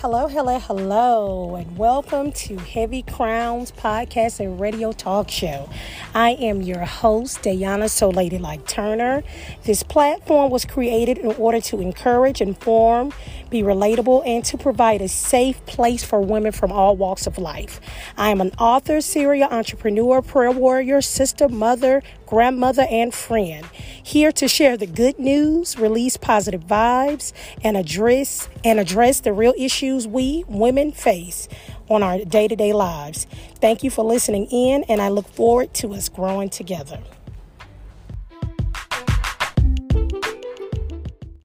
Hello, hello, hello, and welcome to Heavy Crowns Podcast and Radio Talk Show. I am your host, Dayuana So Ladylike Turner. This platform was created in order to encourage, inform, be relatable, and to provide a safe place for women from all walks of life. I am an author, serial entrepreneur, prayer warrior, sister, mother, grandmother, and friend. Here to share the good news, release positive vibes, and address and address the real issues we women face on our day-to-day lives. Thank you for listening in, and I look forward to us growing together.